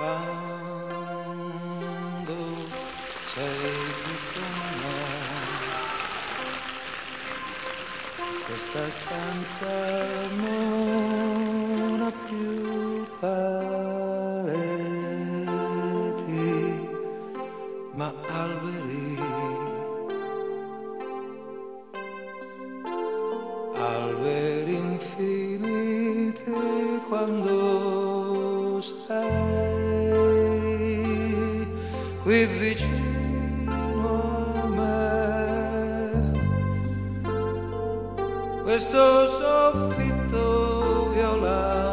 quando sei con me. Questa stanza non ha più pareti, ma alberi. Alberi infiniti quando qui vicino a me. Questo soffitto violano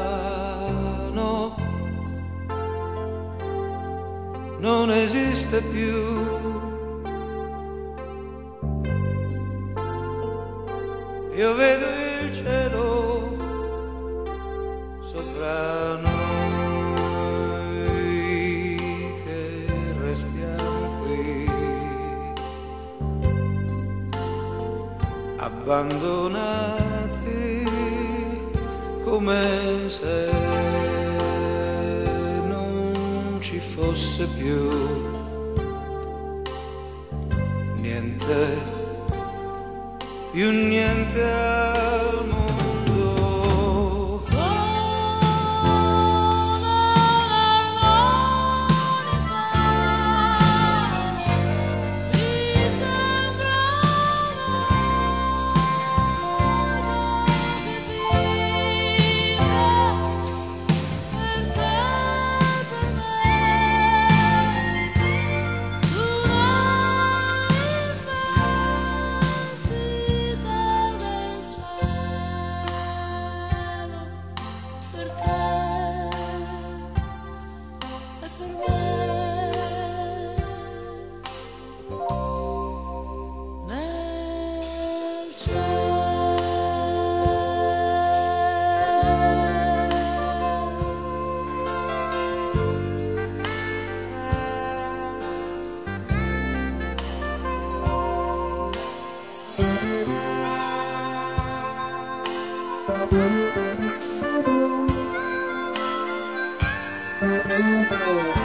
non esiste più. Io vedo il cielo sopra abbandonati come se non ci fosse più niente più niente al mondo. Thank you.